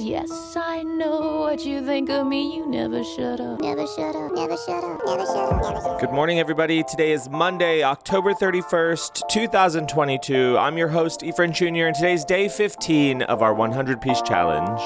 Yes, I know what you think of me. You never shut up. Never shut up, never shut up, never shut up, never shut up. Good morning, everybody. Today is Monday, October 31st, 2022. I'm your host, Efren Jr., and today's day 15 of our 100 piece challenge.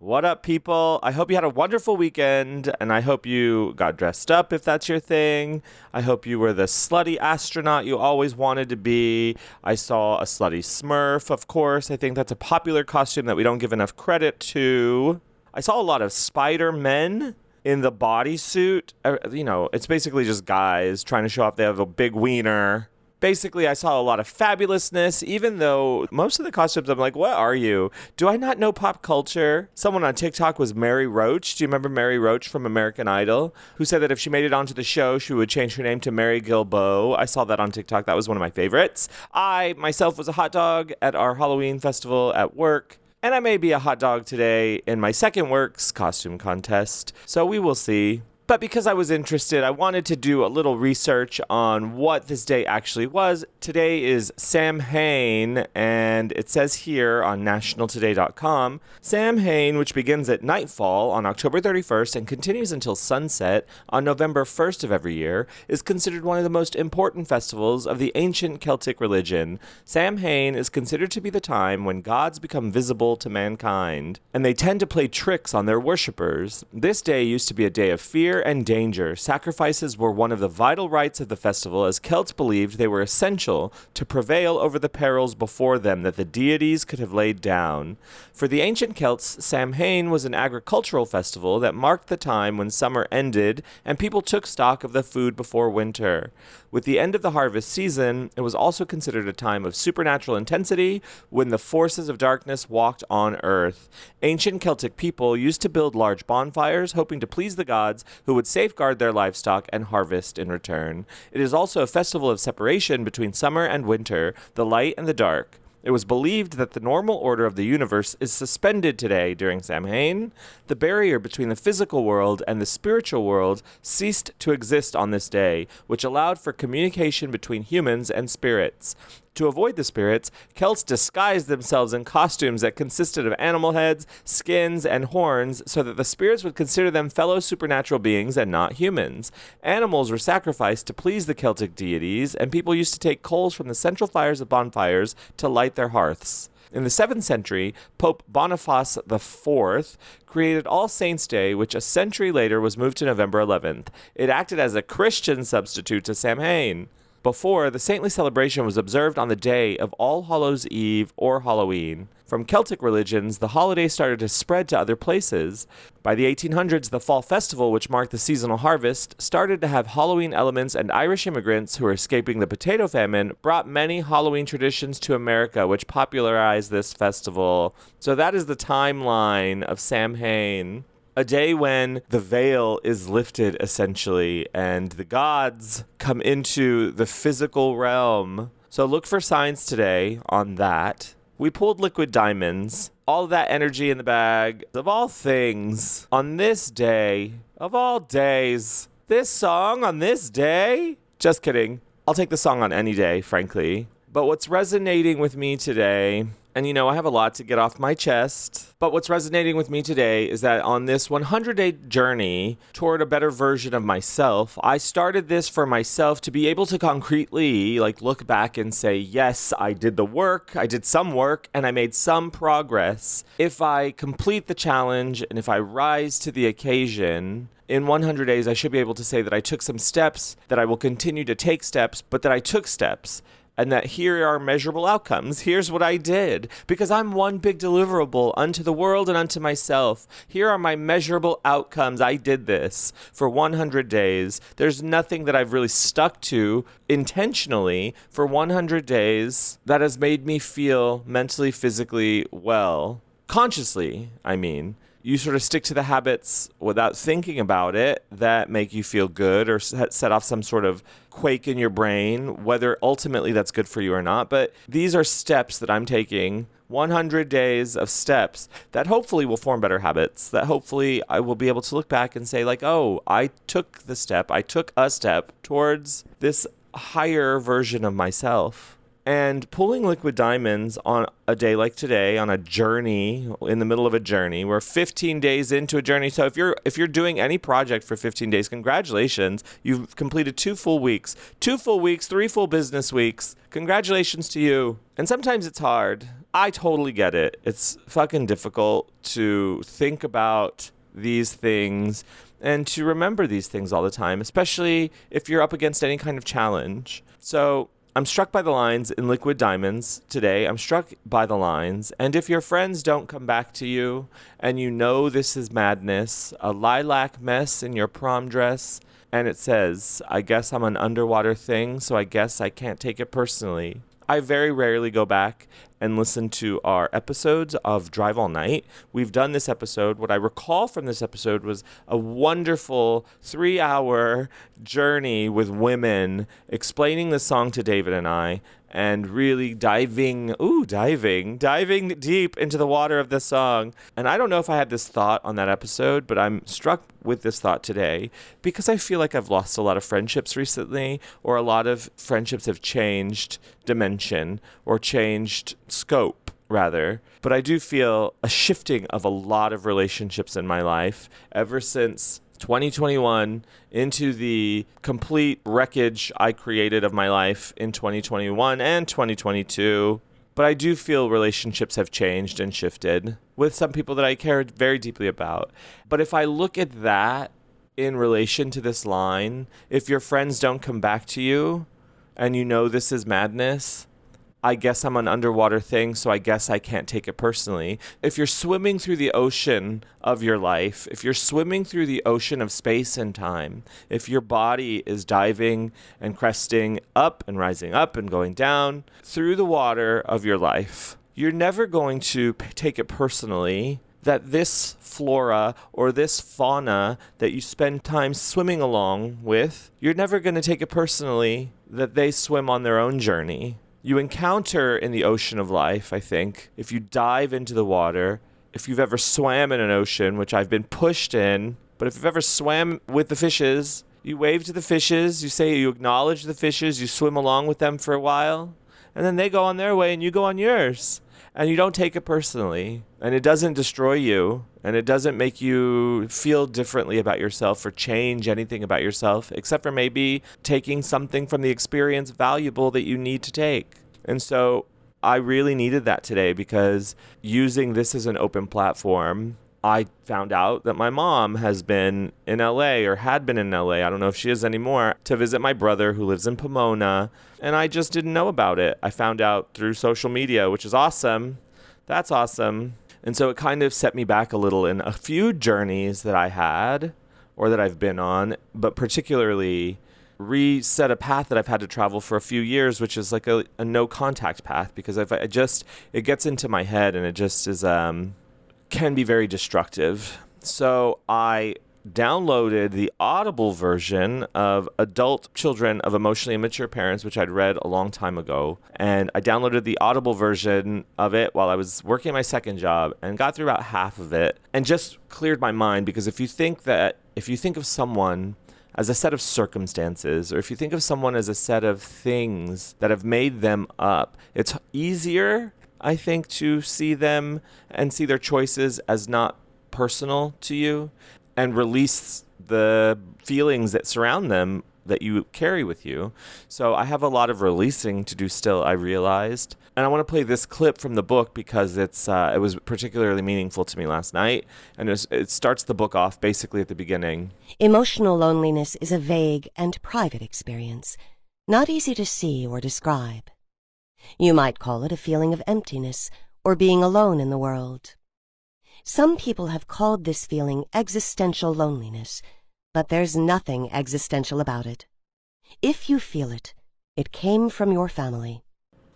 What up, people? I hope you had a wonderful weekend, and I hope you got dressed up if that's your thing. I hope you were the slutty astronaut you always wanted to be. I saw a slutty smurf, of course. I think that's a popular costume that we don't give enough credit to. I saw a lot of Spider Men in the bodysuit. Uh, You know, it's basically just guys trying to show off they have a big wiener. Basically, I saw a lot of fabulousness, even though most of the costumes, I'm like, what are you? Do I not know pop culture? Someone on TikTok was Mary Roach. Do you remember Mary Roach from American Idol? Who said that if she made it onto the show, she would change her name to Mary Gilbo. I saw that on TikTok. That was one of my favorites. I myself was a hot dog at our Halloween festival at work. And I may be a hot dog today in my second works costume contest. So we will see. But because I was interested, I wanted to do a little research on what this day actually was. Today is Samhain, and it says here on nationaltoday.com Samhain, which begins at nightfall on October 31st and continues until sunset on November 1st of every year, is considered one of the most important festivals of the ancient Celtic religion. Samhain is considered to be the time when gods become visible to mankind, and they tend to play tricks on their worshippers. This day used to be a day of fear and danger. Sacrifices were one of the vital rites of the festival, as Celts believed they were essential to prevail over the perils before them that the deities could have laid down. For the ancient Celts, Samhain was an agricultural festival that marked the time when summer ended and people took stock of the food before winter. With the end of the harvest season, it was also considered a time of supernatural intensity when the forces of darkness walked on earth. Ancient Celtic people used to build large bonfires, hoping to please the gods who would safeguard their livestock and harvest in return. It is also a festival of separation between summer and winter, the light and the dark. It was believed that the normal order of the universe is suspended today during Samhain. The barrier between the physical world and the spiritual world ceased to exist on this day, which allowed for communication between humans and spirits. To avoid the spirits, Celts disguised themselves in costumes that consisted of animal heads, skins, and horns so that the spirits would consider them fellow supernatural beings and not humans. Animals were sacrificed to please the Celtic deities, and people used to take coals from the central fires of bonfires to light their hearths. In the 7th century, Pope Boniface IV created All Saints' Day, which a century later was moved to November 11th. It acted as a Christian substitute to Samhain. Before, the saintly celebration was observed on the day of All Hallows Eve or Halloween. From Celtic religions, the holiday started to spread to other places. By the 1800s, the Fall Festival, which marked the seasonal harvest, started to have Halloween elements, and Irish immigrants who were escaping the potato famine brought many Halloween traditions to America, which popularized this festival. So that is the timeline of Samhain a day when the veil is lifted essentially and the gods come into the physical realm. So look for signs today on that. We pulled liquid diamonds, all that energy in the bag. Of all things, on this day, of all days, this song on this day? Just kidding. I'll take the song on any day, frankly. But what's resonating with me today and you know, I have a lot to get off my chest. But what's resonating with me today is that on this 100 day journey toward a better version of myself, I started this for myself to be able to concretely like look back and say, yes, I did the work, I did some work, and I made some progress. If I complete the challenge and if I rise to the occasion, in 100 days, I should be able to say that I took some steps, that I will continue to take steps, but that I took steps and that here are measurable outcomes. Here's what I did. Because I'm one big deliverable unto the world and unto myself. Here are my measurable outcomes. I did this for 100 days. There's nothing that I've really stuck to intentionally for 100 days that has made me feel mentally, physically well. Consciously, I mean you sort of stick to the habits without thinking about it that make you feel good or set off some sort of quake in your brain, whether ultimately that's good for you or not. But these are steps that I'm taking 100 days of steps that hopefully will form better habits, that hopefully I will be able to look back and say, like, oh, I took the step, I took a step towards this higher version of myself. And pulling liquid diamonds on a day like today, on a journey, in the middle of a journey, we're 15 days into a journey. So if you're if you're doing any project for 15 days, congratulations, you've completed two full weeks, two full weeks, three full business weeks. Congratulations to you. And sometimes it's hard. I totally get it. It's fucking difficult to think about these things and to remember these things all the time, especially if you're up against any kind of challenge. So I'm struck by the lines in Liquid Diamonds today. I'm struck by the lines. And if your friends don't come back to you and you know this is madness, a lilac mess in your prom dress, and it says, I guess I'm an underwater thing, so I guess I can't take it personally. I very rarely go back and listen to our episodes of Drive All Night. We've done this episode. What I recall from this episode was a wonderful three hour journey with women explaining the song to David and I and really diving, ooh, diving, diving deep into the water of the song. And I don't know if I had this thought on that episode, but I'm struck with this thought today because I feel like I've lost a lot of friendships recently, or a lot of friendships have changed dimension or changed scope rather. But I do feel a shifting of a lot of relationships in my life ever since 2021 into the complete wreckage I created of my life in 2021 and 2022. But I do feel relationships have changed and shifted with some people that I cared very deeply about. But if I look at that in relation to this line, if your friends don't come back to you and you know this is madness, I guess I'm an underwater thing, so I guess I can't take it personally. If you're swimming through the ocean of your life, if you're swimming through the ocean of space and time, if your body is diving and cresting up and rising up and going down through the water of your life, you're never going to p- take it personally that this flora or this fauna that you spend time swimming along with, you're never going to take it personally that they swim on their own journey you encounter in the ocean of life, I think, if you dive into the water, if you've ever swam in an ocean, which I've been pushed in, but if you've ever swam with the fishes, you wave to the fishes, you say you acknowledge the fishes, you swim along with them for a while, and then they go on their way and you go on yours and you don't take it personally and it doesn't destroy you and it doesn't make you feel differently about yourself or change anything about yourself except for maybe taking something from the experience valuable that you need to take. And so I really needed that today because using this as an open platform I found out that my mom has been in LA or had been in LA. I don't know if she is anymore to visit my brother who lives in Pomona. And I just didn't know about it. I found out through social media, which is awesome. That's awesome. And so it kind of set me back a little in a few journeys that I had or that I've been on, but particularly reset a path that I've had to travel for a few years, which is like a, a no contact path because if I just, it gets into my head and it just is, um, can be very destructive. So I downloaded the Audible version of Adult Children of Emotionally Immature Parents, which I'd read a long time ago. And I downloaded the Audible version of it while I was working my second job and got through about half of it and just cleared my mind because if you think that, if you think of someone as a set of circumstances, or if you think of someone as a set of things that have made them up, it's easier I think, to see them and see their choices as not personal to you and release the feelings that surround them that you carry with you. So I have a lot of releasing to do still, I realized. And I want to play this clip from the book because it's uh, it was particularly meaningful to me last night. And it, was, it starts the book off basically at the beginning. Emotional loneliness is a vague and private experience, not easy to see or describe. You might call it a feeling of emptiness or being alone in the world. Some people have called this feeling existential loneliness, but there's nothing existential about it. If you feel it, it came from your family.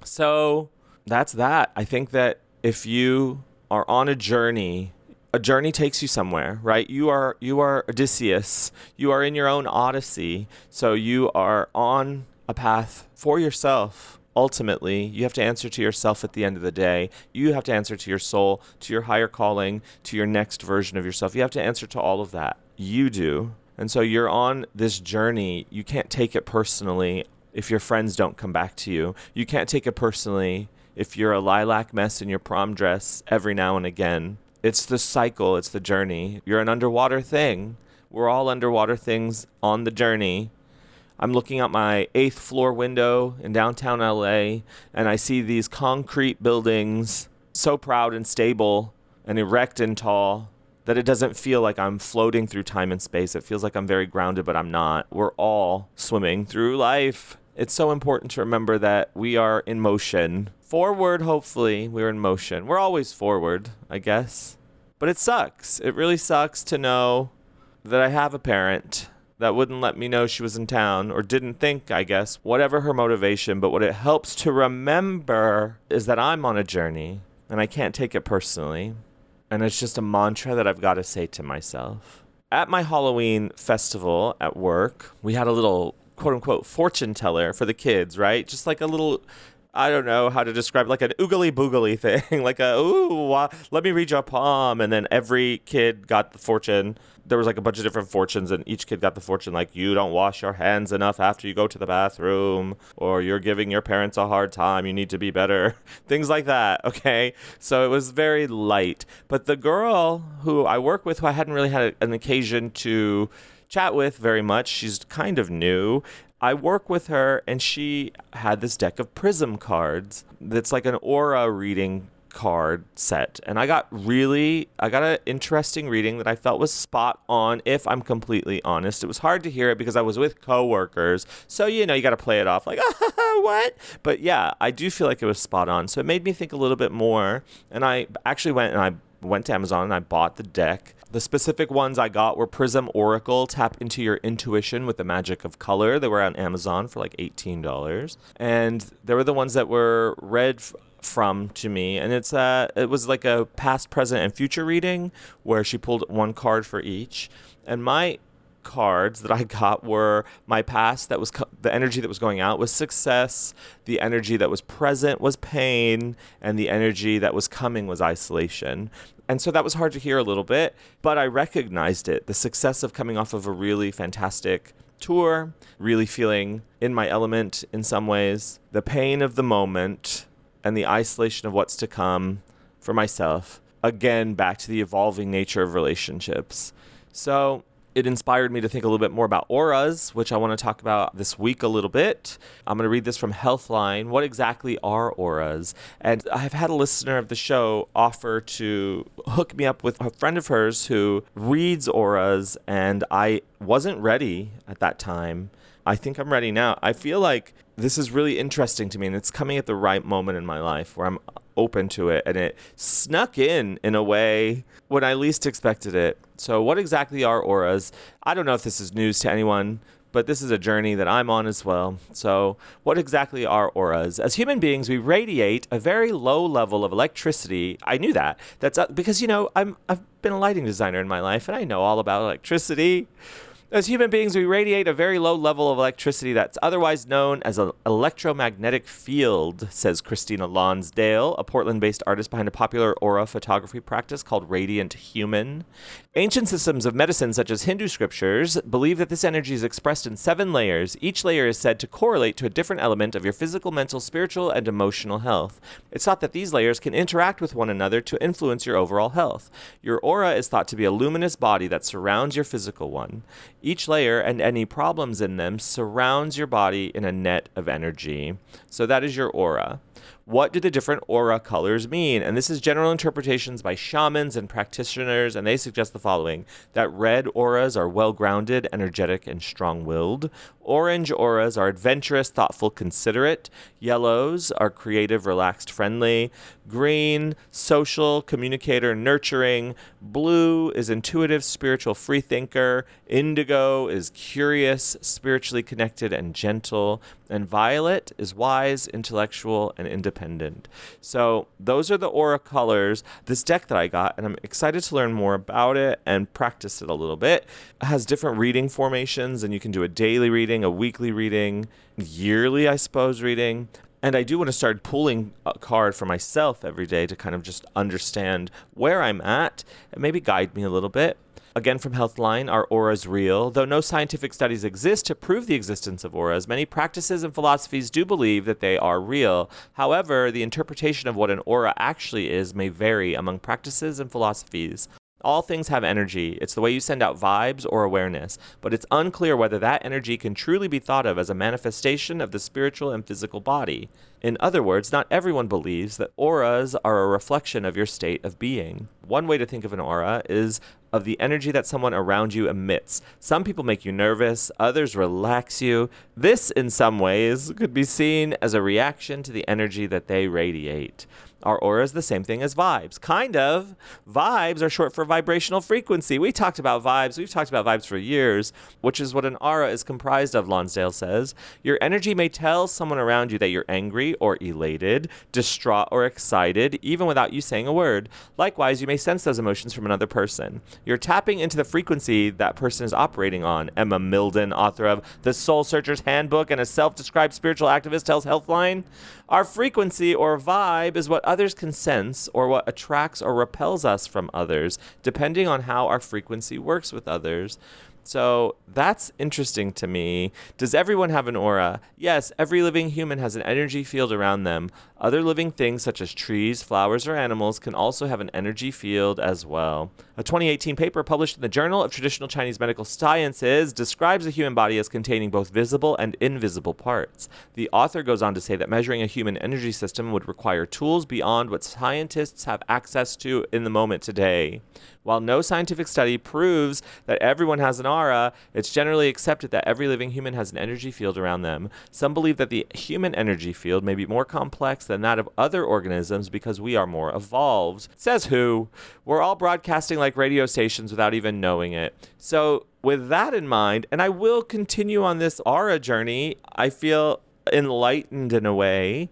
So that's that. I think that if you are on a journey, a journey takes you somewhere, right? You are you are Odysseus. You are in your own odyssey. So you are on a path for yourself ultimately you have to answer to yourself at the end of the day. You have to answer to your soul, to your higher calling, to your next version of yourself. You have to answer to all of that. You do. And so you're on this journey. You can't take it personally. if your friends don't come back to you. You can't take it personally if you're a lilac mess in your prom dress every now and again. It's the cycle, it's the journey. You're an underwater thing. We're all underwater things on the journey. I'm looking out my eighth floor window in downtown LA and I see these concrete buildings so proud and stable and erect and tall that it doesn't feel like I'm floating through time and space. It feels like I'm very grounded, but I'm not. We're all swimming through life. It's so important to remember that we are in motion. Forward, hopefully, we're in motion. We're always forward, I guess. But it sucks. It really sucks to know that I have a parent that wouldn't let me know she was in town or didn't think, I guess, whatever her motivation. But what it helps to remember is that I'm on a journey and I can't take it personally. And it's just a mantra that I've got to say to myself. At my Halloween festival at work, we had a little quote unquote fortune teller for the kids, right? Just like a little I don't know how to describe like an oogly boogly thing, like a ooh, let me read your palm, and then every kid got the fortune. There was like a bunch of different fortunes, and each kid got the fortune like you don't wash your hands enough after you go to the bathroom, or you're giving your parents a hard time. You need to be better, things like that. Okay, so it was very light. But the girl who I work with, who I hadn't really had an occasion to chat with very much. She's kind of new. I work with her, and she had this deck of prism cards that's like an aura reading card set. And i got really i got an interesting reading that i felt was spot on if i'm completely honest. It was hard to hear it because i was with coworkers. So you know you got to play it off like what? But yeah i do feel like it was spot on. So it made me think a little bit more. And i actually went and i went to amazon and i bought the deck the specific ones I got were Prism Oracle, tap into your intuition with the magic of color. They were on Amazon for like $18. And they were the ones that were read f- from to me and it's uh it was like a past present and future reading where she pulled one card for each and my cards that I got were my past that was co- the energy that was going out was success, the energy that was present was pain, and the energy that was coming was isolation. And so that was hard to hear a little bit, but I recognized it the success of coming off of a really fantastic tour, really feeling in my element in some ways, the pain of the moment, and the isolation of what's to come for myself. Again, back to the evolving nature of relationships. So it inspired me to think a little bit more about auras, which I want to talk about this week a little bit. I'm going to read this from Healthline. What exactly are auras? And I've had a listener of the show offer to hook me up with a friend of hers who reads auras, and I wasn't ready at that time. I think I'm ready now. I feel like this is really interesting to me, and it's coming at the right moment in my life where I'm open to it, and it snuck in in a way when I least expected it. So, what exactly are auras? I don't know if this is news to anyone, but this is a journey that I'm on as well. So, what exactly are auras? As human beings, we radiate a very low level of electricity. I knew that. That's uh, because you know I'm I've been a lighting designer in my life, and I know all about electricity. As human beings, we radiate a very low level of electricity that's otherwise known as an electromagnetic field, says Christina Lonsdale, a Portland based artist behind a popular aura photography practice called Radiant Human. Ancient systems of medicine, such as Hindu scriptures, believe that this energy is expressed in seven layers. Each layer is said to correlate to a different element of your physical, mental, spiritual, and emotional health. It's thought that these layers can interact with one another to influence your overall health. Your aura is thought to be a luminous body that surrounds your physical one. Each layer and any problems in them surrounds your body in a net of energy. So that is your aura. What do the different aura colors mean? And this is general interpretations by shamans and practitioners, and they suggest the following that red auras are well grounded, energetic, and strong willed. Orange auras are adventurous, thoughtful, considerate. Yellows are creative, relaxed, friendly. Green, social, communicator, nurturing. Blue is intuitive, spiritual, free thinker. Indigo is curious, spiritually connected, and gentle. And violet is wise, intellectual, and independent. So those are the aura colors. This deck that I got, and I'm excited to learn more about it and practice it a little bit, it has different reading formations, and you can do a daily reading, a weekly reading, yearly, I suppose, reading. And I do want to start pulling a card for myself every day to kind of just understand where I'm at and maybe guide me a little bit. Again, from Healthline, are auras real? Though no scientific studies exist to prove the existence of auras, many practices and philosophies do believe that they are real. However, the interpretation of what an aura actually is may vary among practices and philosophies. All things have energy. It's the way you send out vibes or awareness, but it's unclear whether that energy can truly be thought of as a manifestation of the spiritual and physical body. In other words, not everyone believes that auras are a reflection of your state of being. One way to think of an aura is of the energy that someone around you emits. Some people make you nervous, others relax you. This, in some ways, could be seen as a reaction to the energy that they radiate. Our aura is the same thing as vibes. Kind of. Vibes are short for vibrational frequency. We talked about vibes. We've talked about vibes for years, which is what an aura is comprised of, Lonsdale says. Your energy may tell someone around you that you're angry or elated, distraught or excited, even without you saying a word. Likewise, you may sense those emotions from another person. You're tapping into the frequency that person is operating on. Emma Mildon, author of The Soul Searcher's Handbook and a self described spiritual activist, tells Healthline. Our frequency or vibe is what others can sense or what attracts or repels us from others, depending on how our frequency works with others. So that's interesting to me. Does everyone have an aura? Yes, every living human has an energy field around them. Other living things, such as trees, flowers, or animals, can also have an energy field as well. A 2018 paper published in the Journal of Traditional Chinese Medical Sciences describes the human body as containing both visible and invisible parts. The author goes on to say that measuring a human energy system would require tools beyond what scientists have access to in the moment today. While no scientific study proves that everyone has an aura, it's generally accepted that every living human has an energy field around them. Some believe that the human energy field may be more complex than that of other organisms because we are more evolved. Says who? We're all broadcasting like radio stations without even knowing it. So, with that in mind, and I will continue on this aura journey, I feel enlightened in a way,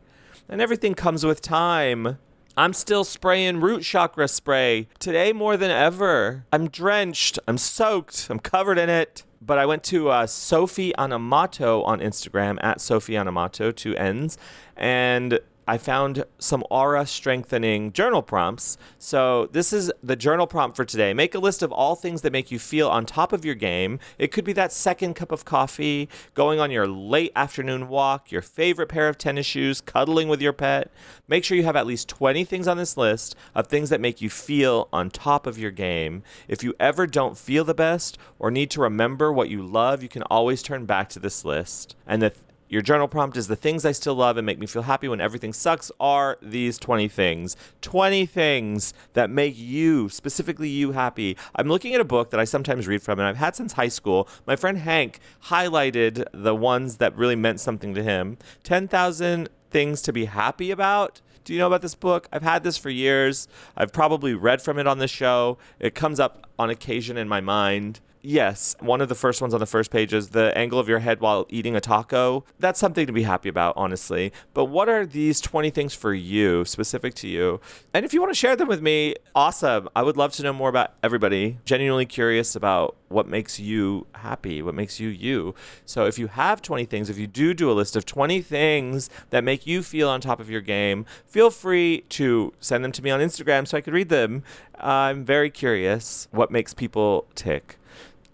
and everything comes with time. I'm still spraying root chakra spray today more than ever. I'm drenched, I'm soaked, I'm covered in it. But I went to uh, Sophie Anamato on Instagram at Sophie Anamato, two N's, and I found some aura strengthening journal prompts. So, this is the journal prompt for today. Make a list of all things that make you feel on top of your game. It could be that second cup of coffee, going on your late afternoon walk, your favorite pair of tennis shoes, cuddling with your pet. Make sure you have at least 20 things on this list of things that make you feel on top of your game. If you ever don't feel the best or need to remember what you love, you can always turn back to this list. And the your journal prompt is the things I still love and make me feel happy when everything sucks are these 20 things. 20 things that make you, specifically you, happy. I'm looking at a book that I sometimes read from and I've had since high school. My friend Hank highlighted the ones that really meant something to him. 10,000 things to be happy about. Do you know about this book? I've had this for years. I've probably read from it on the show. It comes up on occasion in my mind. Yes, one of the first ones on the first page is the angle of your head while eating a taco. That's something to be happy about, honestly. But what are these 20 things for you, specific to you? And if you want to share them with me, awesome. I would love to know more about everybody. Genuinely curious about what makes you happy, what makes you you. So if you have 20 things, if you do do a list of 20 things that make you feel on top of your game, feel free to send them to me on Instagram so I could read them. I'm very curious what makes people tick.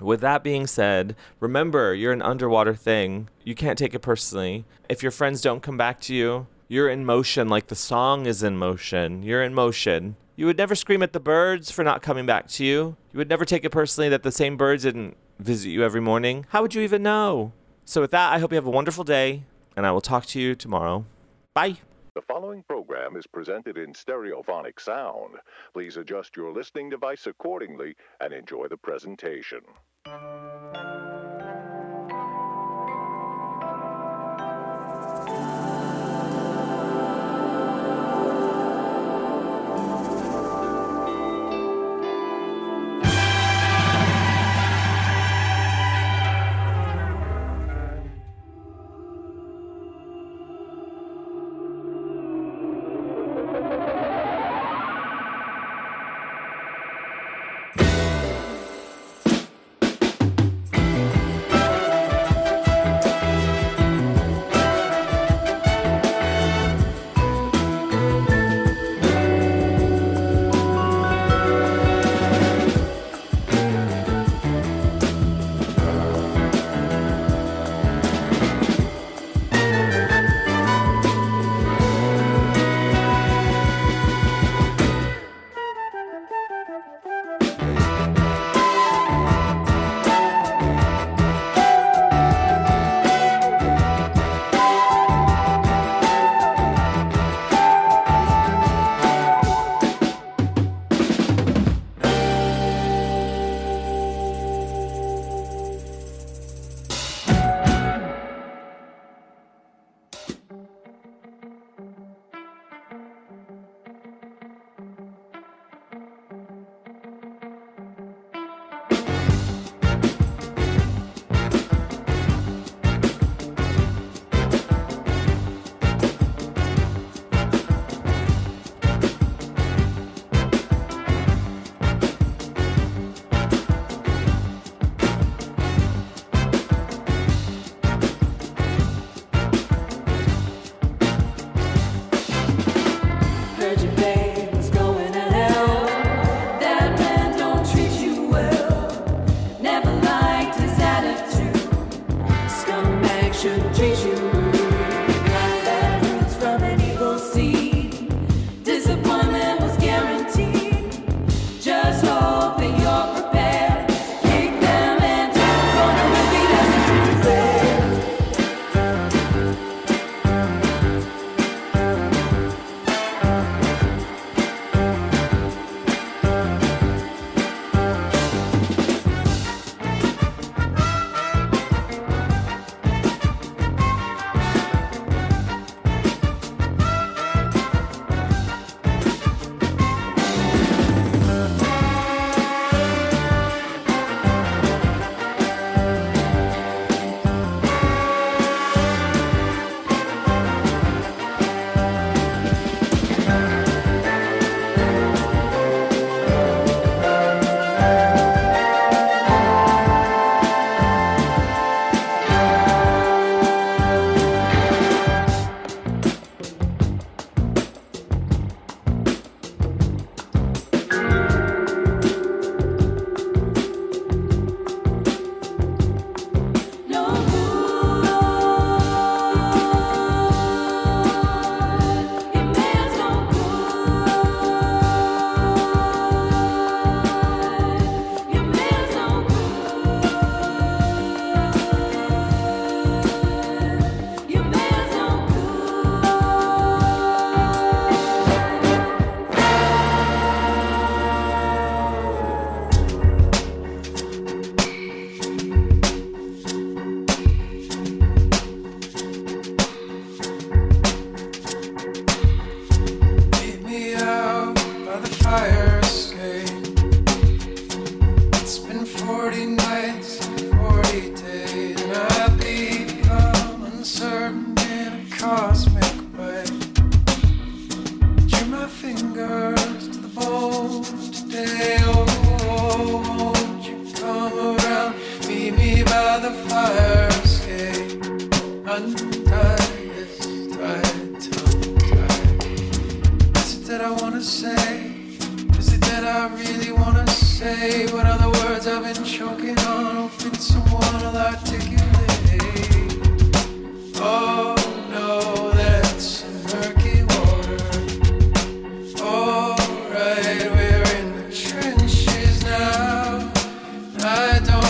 With that being said, remember you're an underwater thing. You can't take it personally. If your friends don't come back to you, you're in motion like the song is in motion. You're in motion. You would never scream at the birds for not coming back to you. You would never take it personally that the same birds didn't visit you every morning. How would you even know? So, with that, I hope you have a wonderful day, and I will talk to you tomorrow. Bye. The following program is presented in stereophonic sound. Please adjust your listening device accordingly and enjoy the presentation.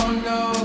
Don't know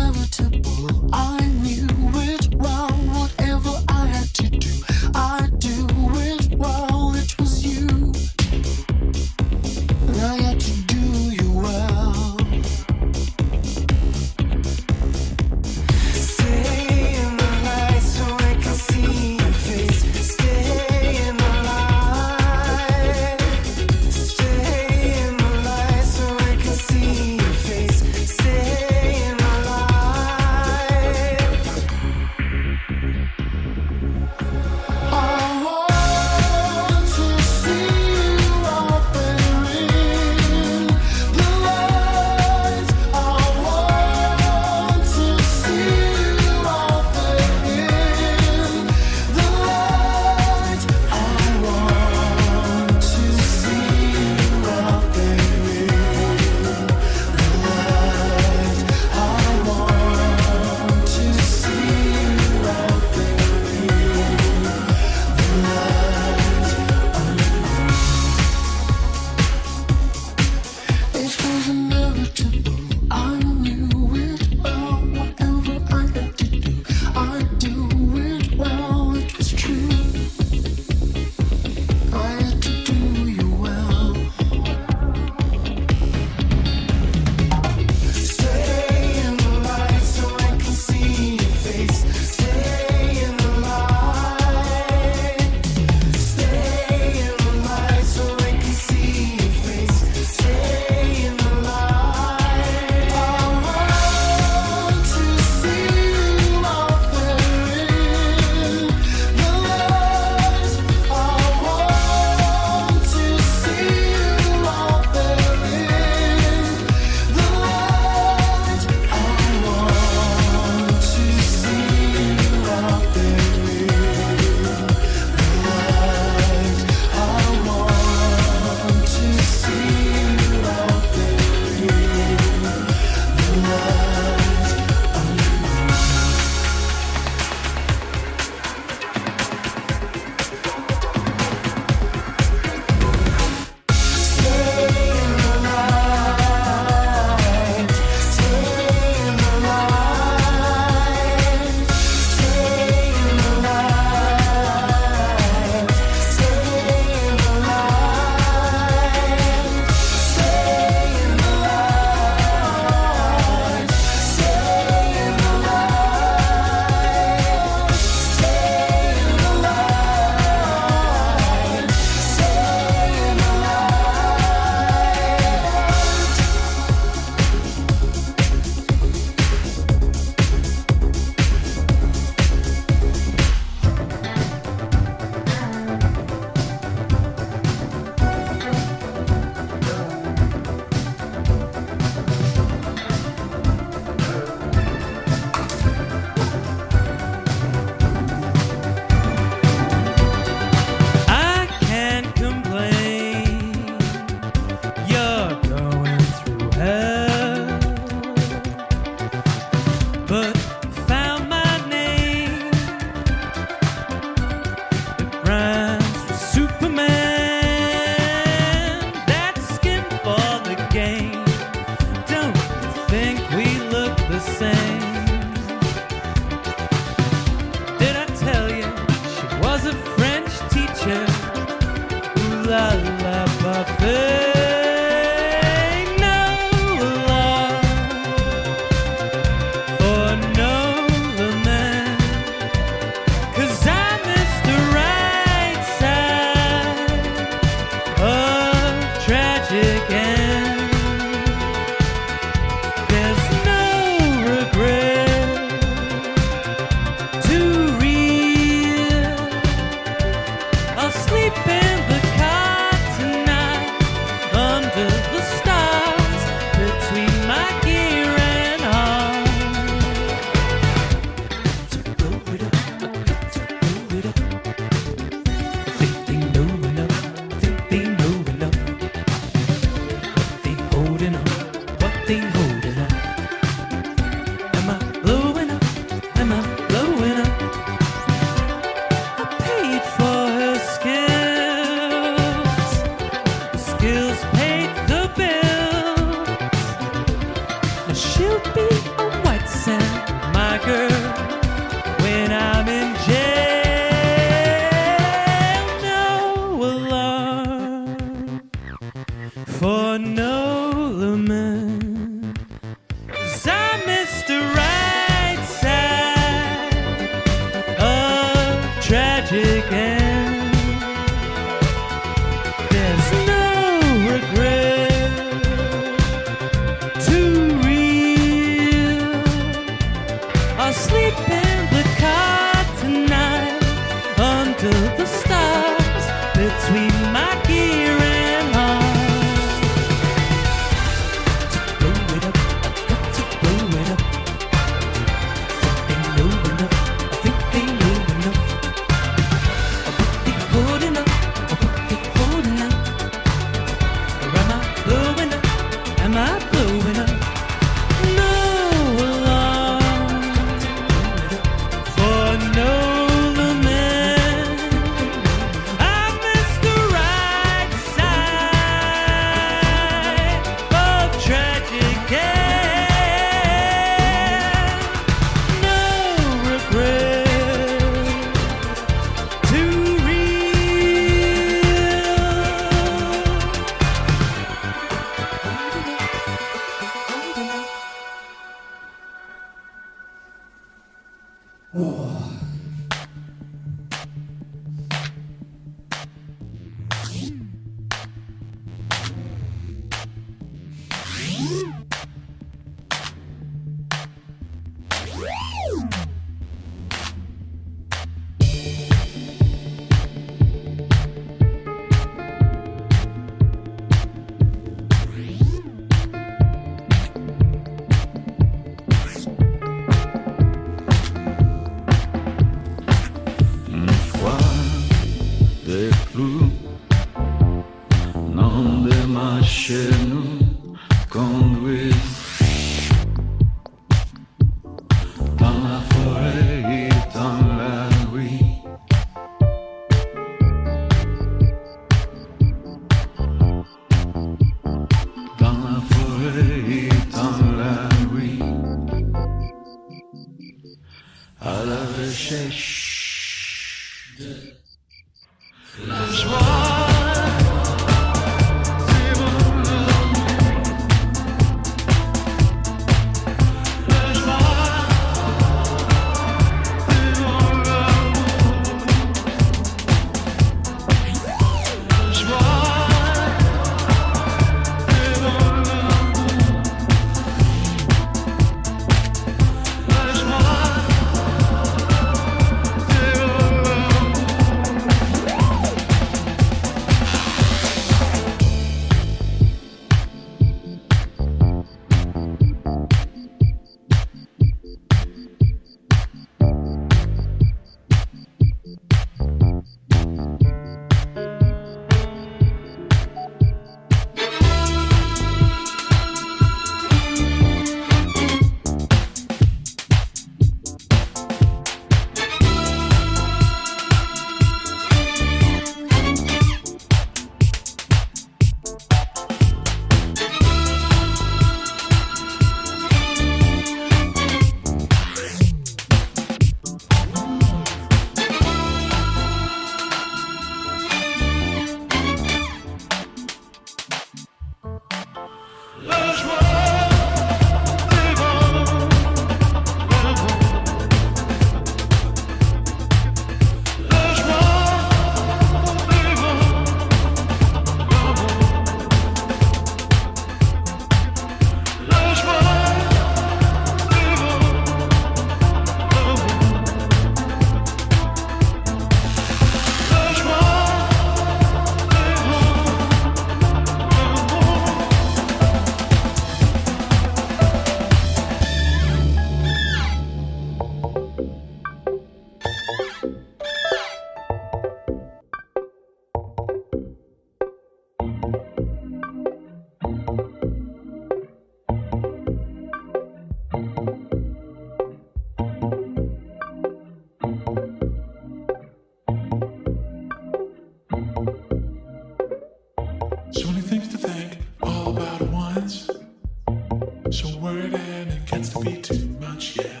So worried and it gets to be too much, yeah.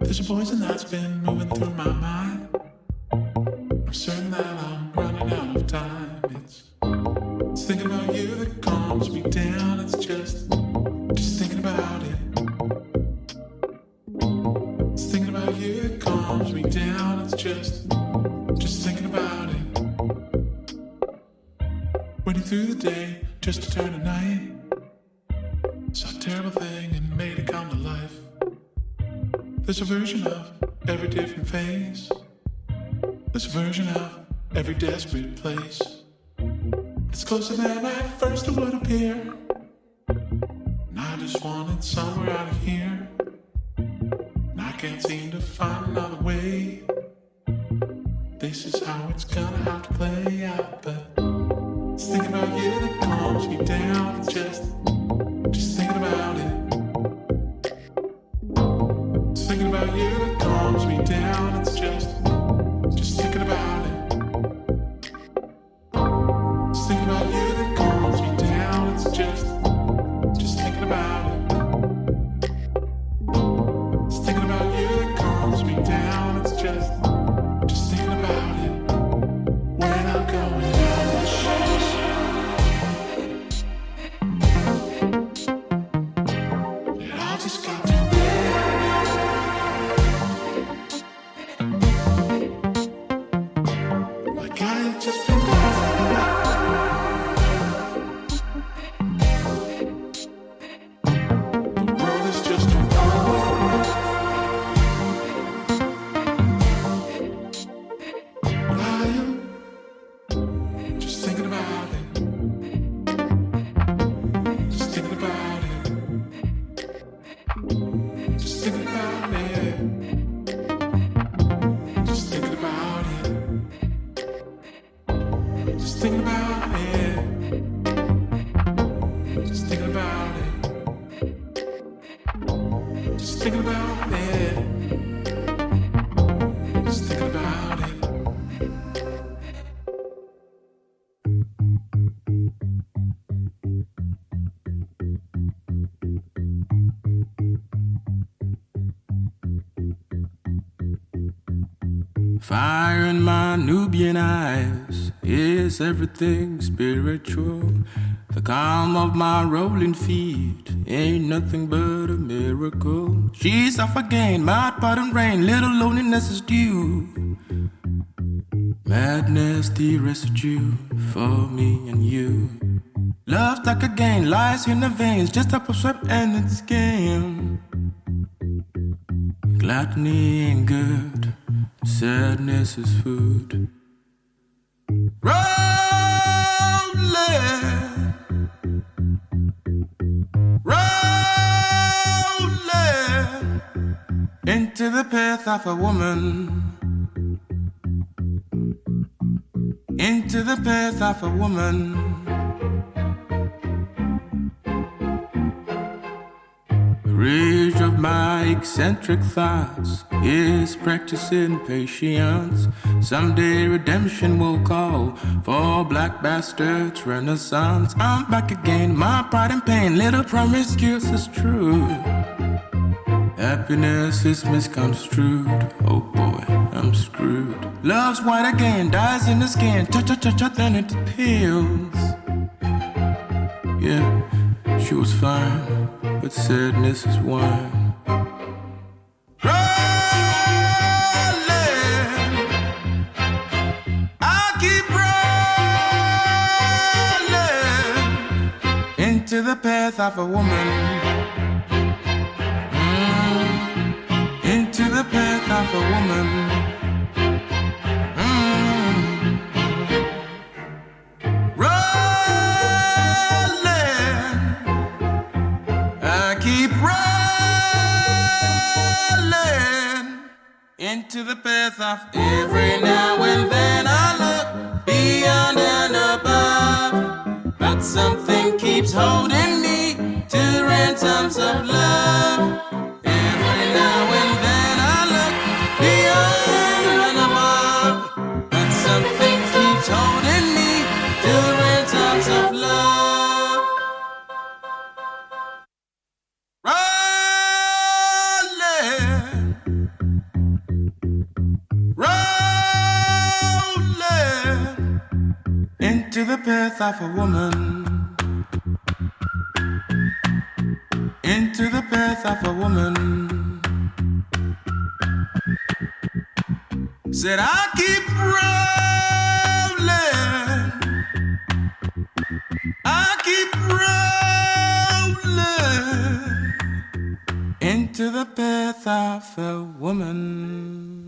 There's a poison that's been moving through my mind. I'm certain that I desperate place. Fire in my Nubian eyes everything spiritual. The calm of my rolling feet ain't nothing but a miracle. She's off again, mad pot rain, little loneliness is due. Madness, the residue for me and you. Love stuck again, lies in the veins, just up a swept and it's game. Gluttony ain't good, sadness is food. Into the path of a woman. Into the path of a woman. Rage of my eccentric thoughts is practicing patience. Someday redemption will call for black bastards renaissance. I'm back again, my pride and pain, little promiscuous is true. Happiness is misconstrued. Oh boy, I'm screwed. Love's white again, dies in the skin. Cha cha cha cha, then it peels. Yeah, she was fine, but sadness is wine. Into the path of a woman. Mm. into the path of a woman. Into the path of every now and then I look beyond and above, but something keeps holding me to ransoms of love. path of a woman. Into the path of a woman. Said I keep rolling. I keep rolling into the path of a woman.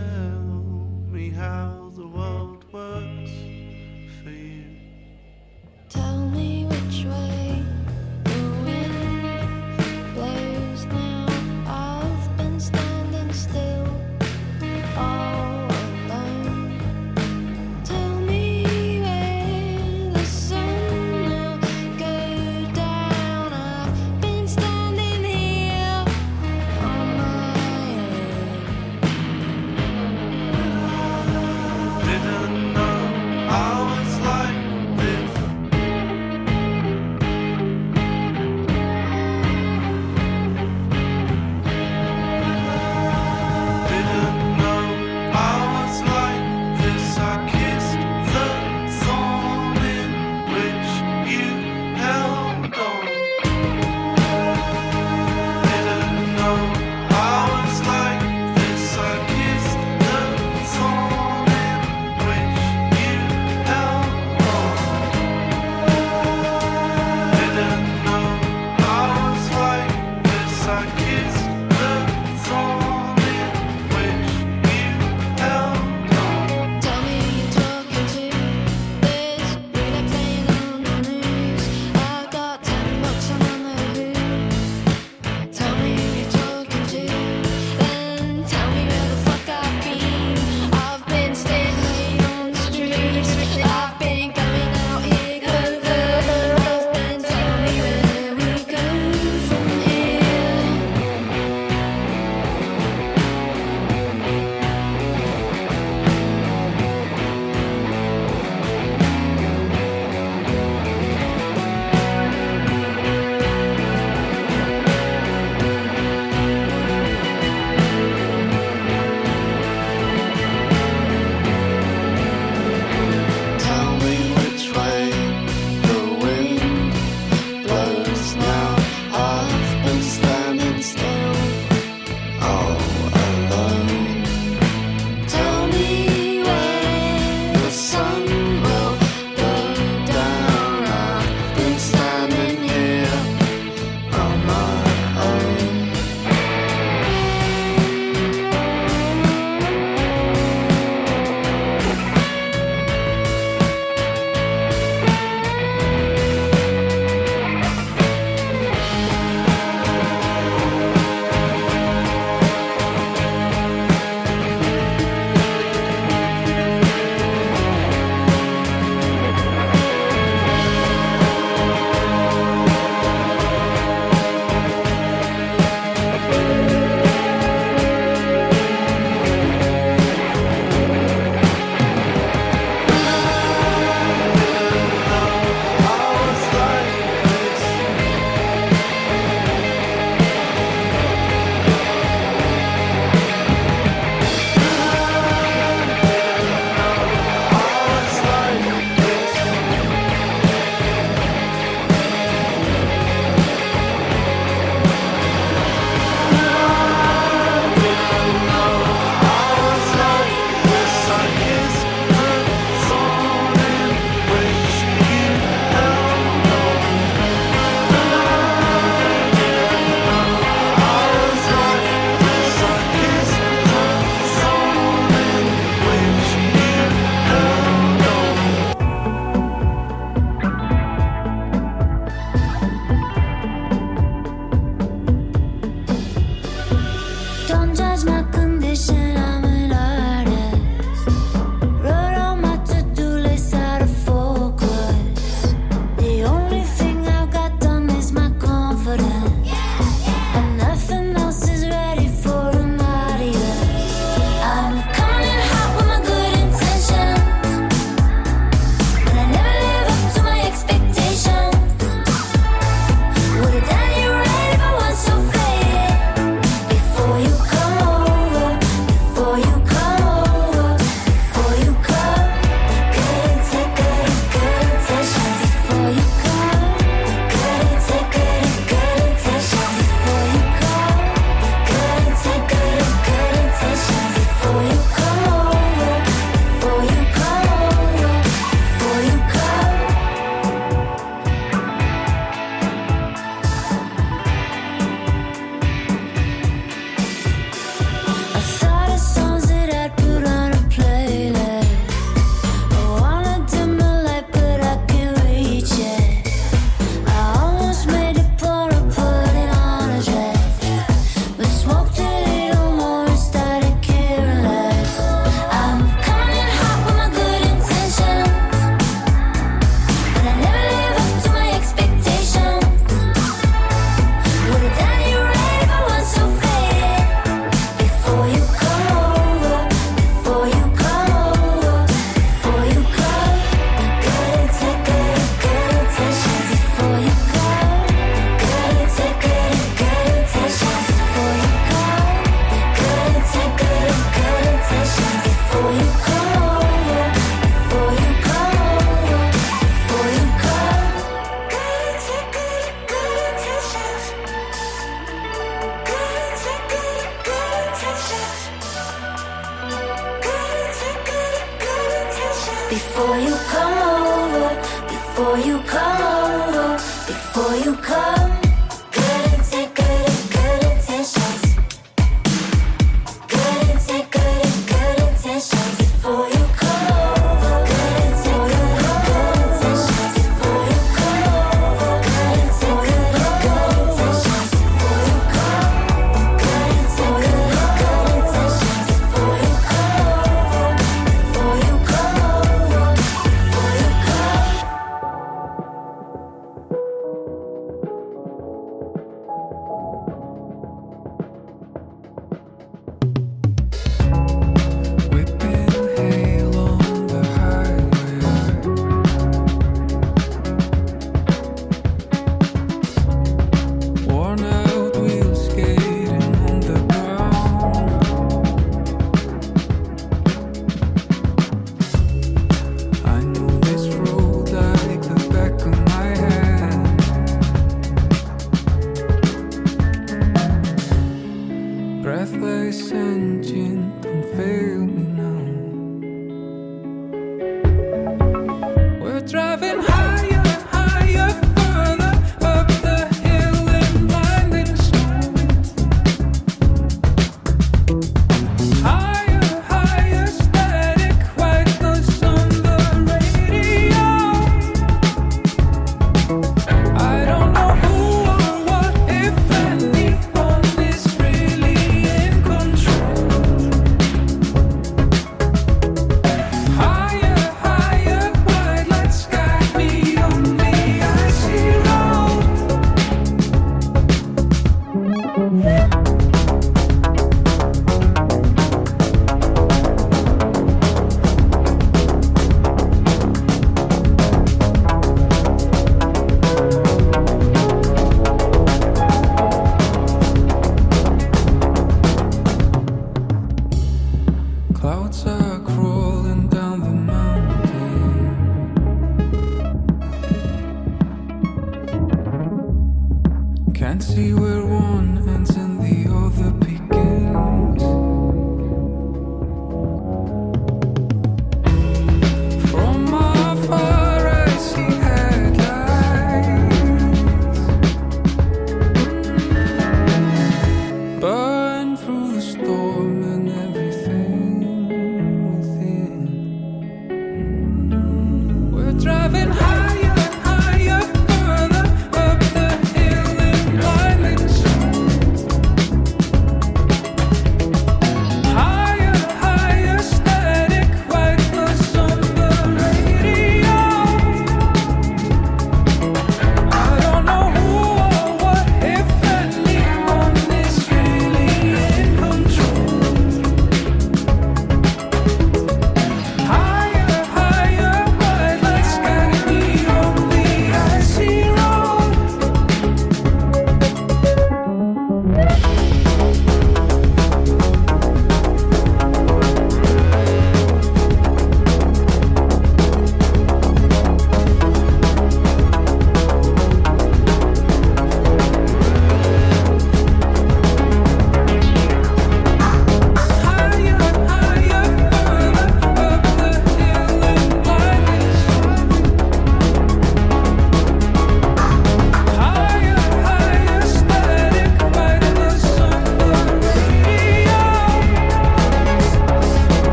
Tell me how the world works fear Tell me which way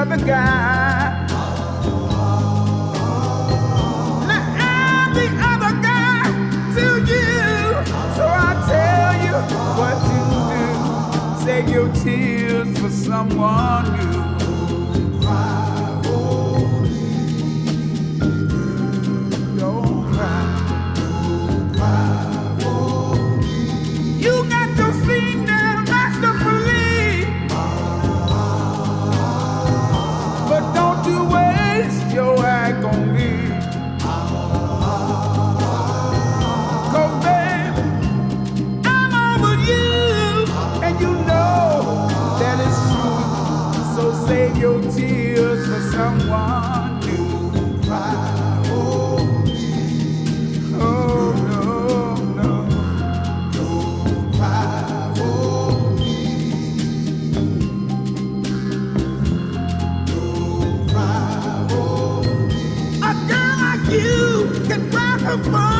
other guy. Now I'm the other guy to you. So I tell you what to do. Save your tears for someone new. Can cry